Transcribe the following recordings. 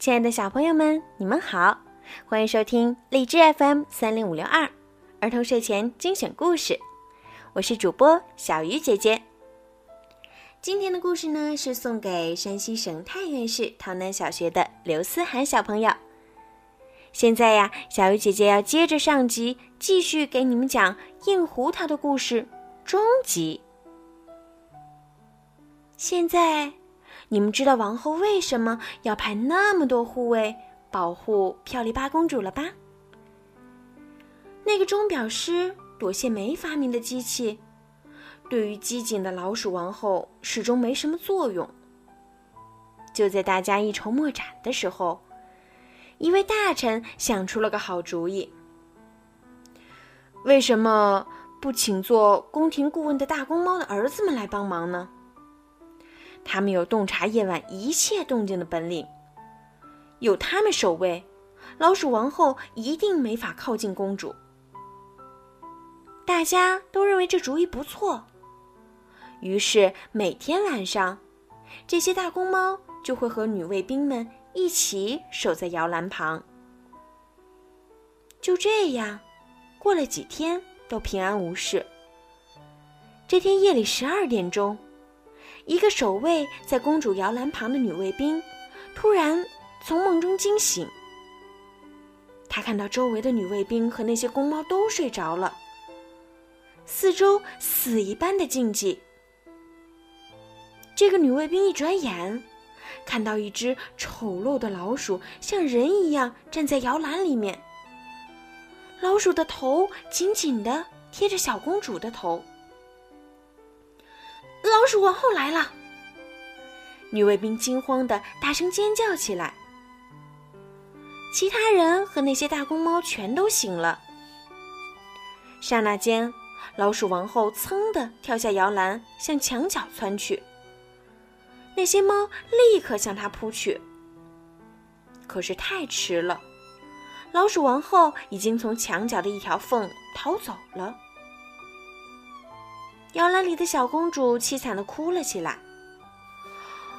亲爱的小朋友们，你们好，欢迎收听荔枝 FM 三零五六二儿童睡前精选故事，我是主播小鱼姐姐。今天的故事呢，是送给山西省太原市洮南小学的刘思涵小朋友。现在呀，小鱼姐姐要接着上集，继续给你们讲硬胡桃的故事终极。现在。你们知道王后为什么要派那么多护卫保护漂亮八公主了吧？那个钟表师朵谢梅发明的机器，对于机警的老鼠王后始终没什么作用。就在大家一筹莫展的时候，一位大臣想出了个好主意：为什么不请做宫廷顾问的大公猫的儿子们来帮忙呢？他们有洞察夜晚一切动静的本领，有他们守卫，老鼠王后一定没法靠近公主。大家都认为这主意不错，于是每天晚上，这些大公猫就会和女卫兵们一起守在摇篮旁。就这样，过了几天都平安无事。这天夜里十二点钟。一个守卫在公主摇篮旁的女卫兵，突然从梦中惊醒。他看到周围的女卫兵和那些公猫都睡着了，四周死一般的静寂。这个女卫兵一转眼，看到一只丑陋的老鼠像人一样站在摇篮里面，老鼠的头紧紧地贴着小公主的头。老鼠王后来了！女卫兵惊慌的大声尖叫起来。其他人和那些大公猫全都醒了。刹那间，老鼠王后噌的跳下摇篮，向墙角窜去。那些猫立刻向她扑去，可是太迟了，老鼠王后已经从墙角的一条缝逃走了。摇篮里的小公主凄惨的哭了起来。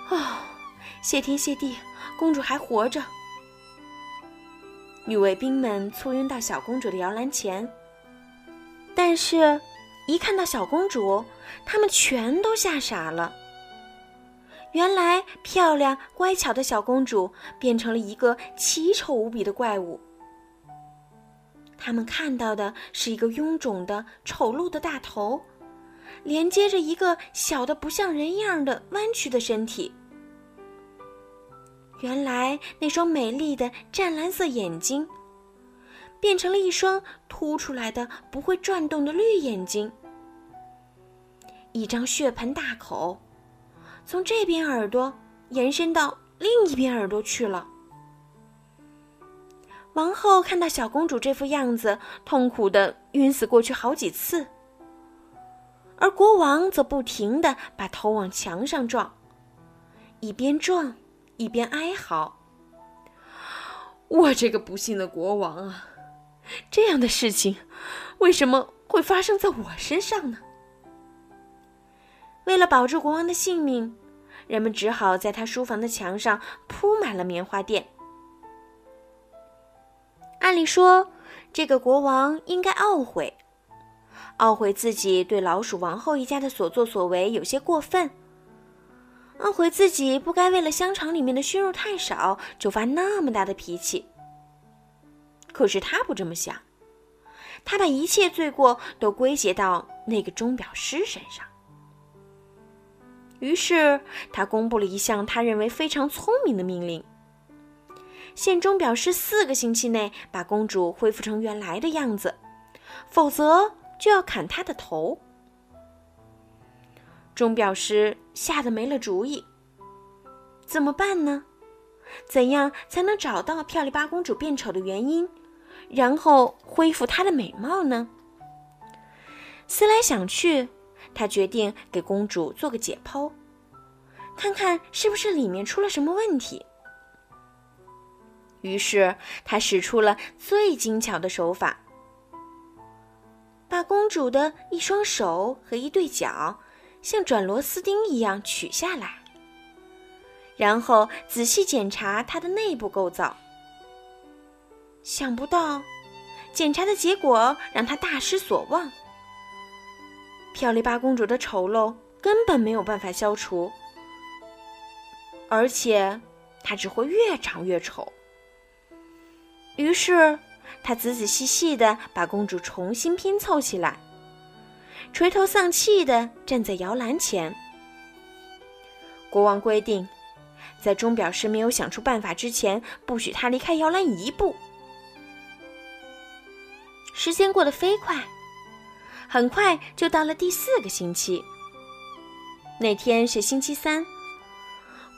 哦，谢天谢地，公主还活着。女卫兵们簇拥到小公主的摇篮前，但是，一看到小公主，他们全都吓傻了。原来，漂亮乖巧的小公主变成了一个奇丑无比的怪物。他们看到的是一个臃肿的、丑陋的大头。连接着一个小的不像人样的弯曲的身体。原来那双美丽的湛蓝色眼睛，变成了一双凸出来的不会转动的绿眼睛。一张血盆大口，从这边耳朵延伸到另一边耳朵去了。王后看到小公主这副样子，痛苦的晕死过去好几次。而国王则不停地把头往墙上撞，一边撞一边哀嚎：“我这个不幸的国王啊，这样的事情为什么会发生在我身上呢？”为了保住国王的性命，人们只好在他书房的墙上铺满了棉花垫。按理说，这个国王应该懊悔。懊悔自己对老鼠王后一家的所作所为有些过分，懊悔自己不该为了香肠里面的熏肉太少就发那么大的脾气。可是他不这么想，他把一切罪过都归结到那个钟表师身上。于是他公布了一项他认为非常聪明的命令：限钟表师四个星期内把公主恢复成原来的样子，否则。就要砍他的头。钟表师吓得没了主意，怎么办呢？怎样才能找到漂亮八公主变丑的原因，然后恢复她的美貌呢？思来想去，他决定给公主做个解剖，看看是不是里面出了什么问题。于是他使出了最精巧的手法。把公主的一双手和一对脚，像转螺丝钉一样取下来，然后仔细检查它的内部构造。想不到，检查的结果让他大失所望。漂亮八公主的丑陋根本没有办法消除，而且她只会越长越丑。于是，他仔仔细细地把公主重新拼凑起来，垂头丧气地站在摇篮前。国王规定，在钟表师没有想出办法之前，不许他离开摇篮一步。时间过得飞快，很快就到了第四个星期。那天是星期三，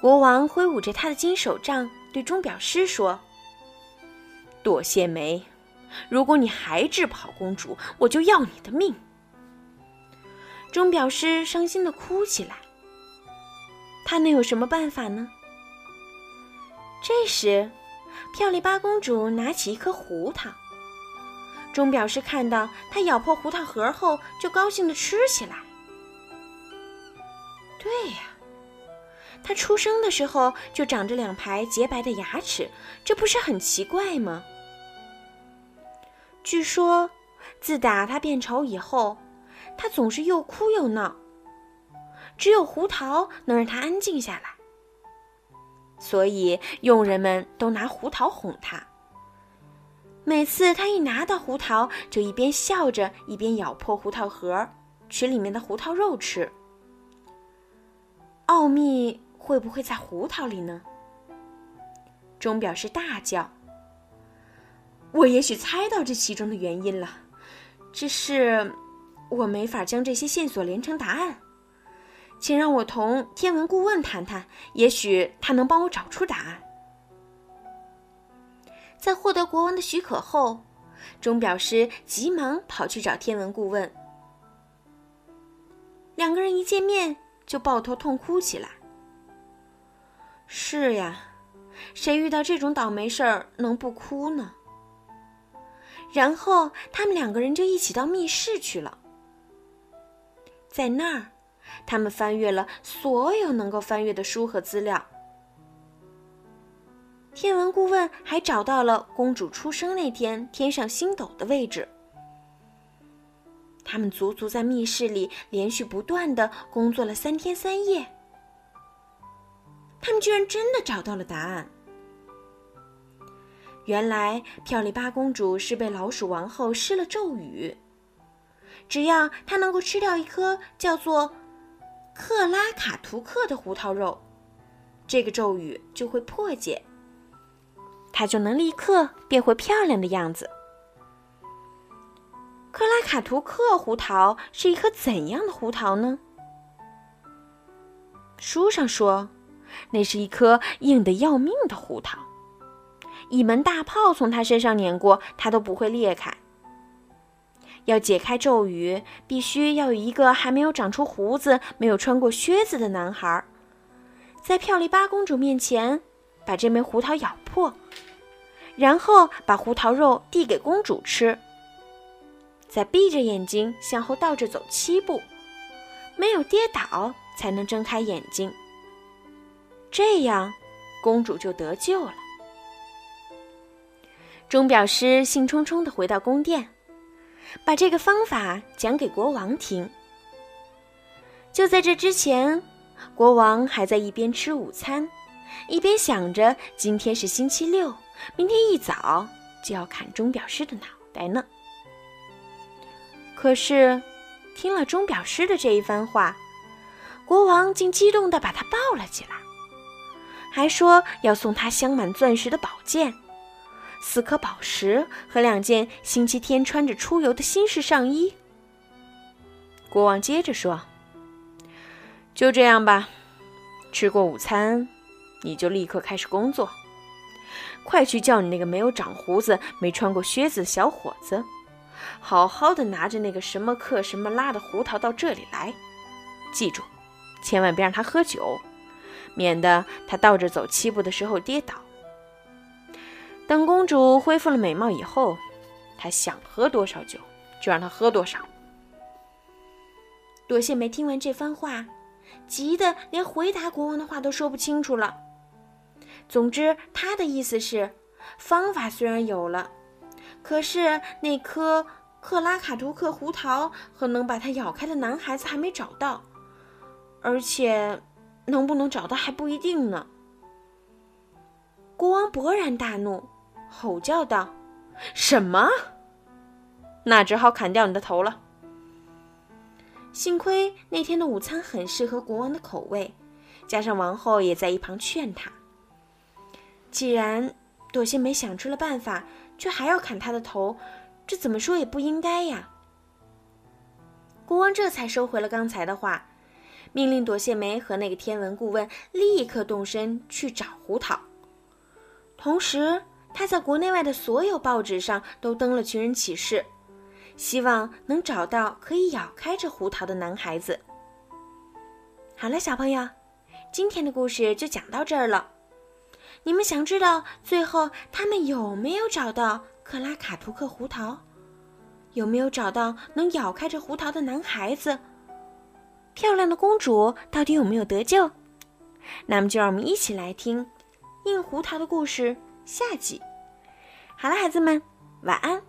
国王挥舞着他的金手杖，对钟表师说：“朵谢梅，如果你还治不好公主，我就要你的命。”钟表师伤心的哭起来。他能有什么办法呢？这时，漂丽巴公主拿起一颗胡桃。钟表师看到她咬破胡桃核后，就高兴的吃起来。对呀，她出生的时候就长着两排洁白的牙齿，这不是很奇怪吗？据说，自打他变丑以后，他总是又哭又闹。只有胡桃能让他安静下来，所以佣人们都拿胡桃哄他。每次他一拿到胡桃，就一边笑着一边咬破胡桃核，取里面的胡桃肉吃。奥秘会不会在胡桃里呢？钟表师大叫：“我也许猜到这其中的原因了，只是我没法将这些线索连成答案。”请让我同天文顾问谈谈，也许他能帮我找出答案。在获得国王的许可后，钟表师急忙跑去找天文顾问。两个人一见面就抱头痛哭起来。是呀，谁遇到这种倒霉事儿能不哭呢？然后他们两个人就一起到密室去了，在那儿。他们翻阅了所有能够翻阅的书和资料。天文顾问还找到了公主出生那天天上星斗的位置。他们足足在密室里连续不断的工作了三天三夜。他们居然真的找到了答案。原来，漂丽巴公主是被老鼠王后施了咒语，只要她能够吃掉一颗叫做……克拉卡图克的胡桃肉，这个咒语就会破解，她就能立刻变回漂亮的样子。克拉卡图克胡桃是一颗怎样的胡桃呢？书上说，那是一颗硬得要命的胡桃，一门大炮从他身上碾过，他都不会裂开。要解开咒语，必须要有一个还没有长出胡子、没有穿过靴子的男孩，在漂亮八公主面前把这枚胡桃咬破，然后把胡桃肉递给公主吃，再闭着眼睛向后倒着走七步，没有跌倒才能睁开眼睛。这样，公主就得救了。钟表师兴冲冲地回到宫殿。把这个方法讲给国王听。就在这之前，国王还在一边吃午餐，一边想着今天是星期六，明天一早就要砍钟表师的脑袋呢。可是，听了钟表师的这一番话，国王竟激动地把他抱了起来，还说要送他镶满钻石的宝剑。四颗宝石和两件星期天穿着出游的新式上衣。国王接着说：“就这样吧，吃过午餐，你就立刻开始工作。快去叫你那个没有长胡子、没穿过靴子的小伙子，好好的拿着那个什么克什么拉的胡桃到这里来。记住，千万别让他喝酒，免得他倒着走七步的时候跌倒。”等公主恢复了美貌以后，她想喝多少酒就让她喝多少。多谢梅听完这番话，急得连回答国王的话都说不清楚了。总之，他的意思是，方法虽然有了，可是那颗克拉卡图克胡桃和能把它咬开的男孩子还没找到，而且能不能找到还不一定呢。国王勃然大怒，吼叫道：“什么？那只好砍掉你的头了。”幸亏那天的午餐很适合国王的口味，加上王后也在一旁劝他。既然朵谢梅想出了办法，却还要砍他的头，这怎么说也不应该呀。国王这才收回了刚才的话，命令朵谢梅和那个天文顾问立刻动身去找胡桃。同时，他在国内外的所有报纸上都登了寻人启事，希望能找到可以咬开这胡桃的男孩子。好了，小朋友，今天的故事就讲到这儿了。你们想知道最后他们有没有找到克拉卡图克胡桃？有没有找到能咬开这胡桃的男孩子？漂亮的公主到底有没有得救？那么就让我们一起来听。硬胡桃的故事下集，好了，孩子们，晚安。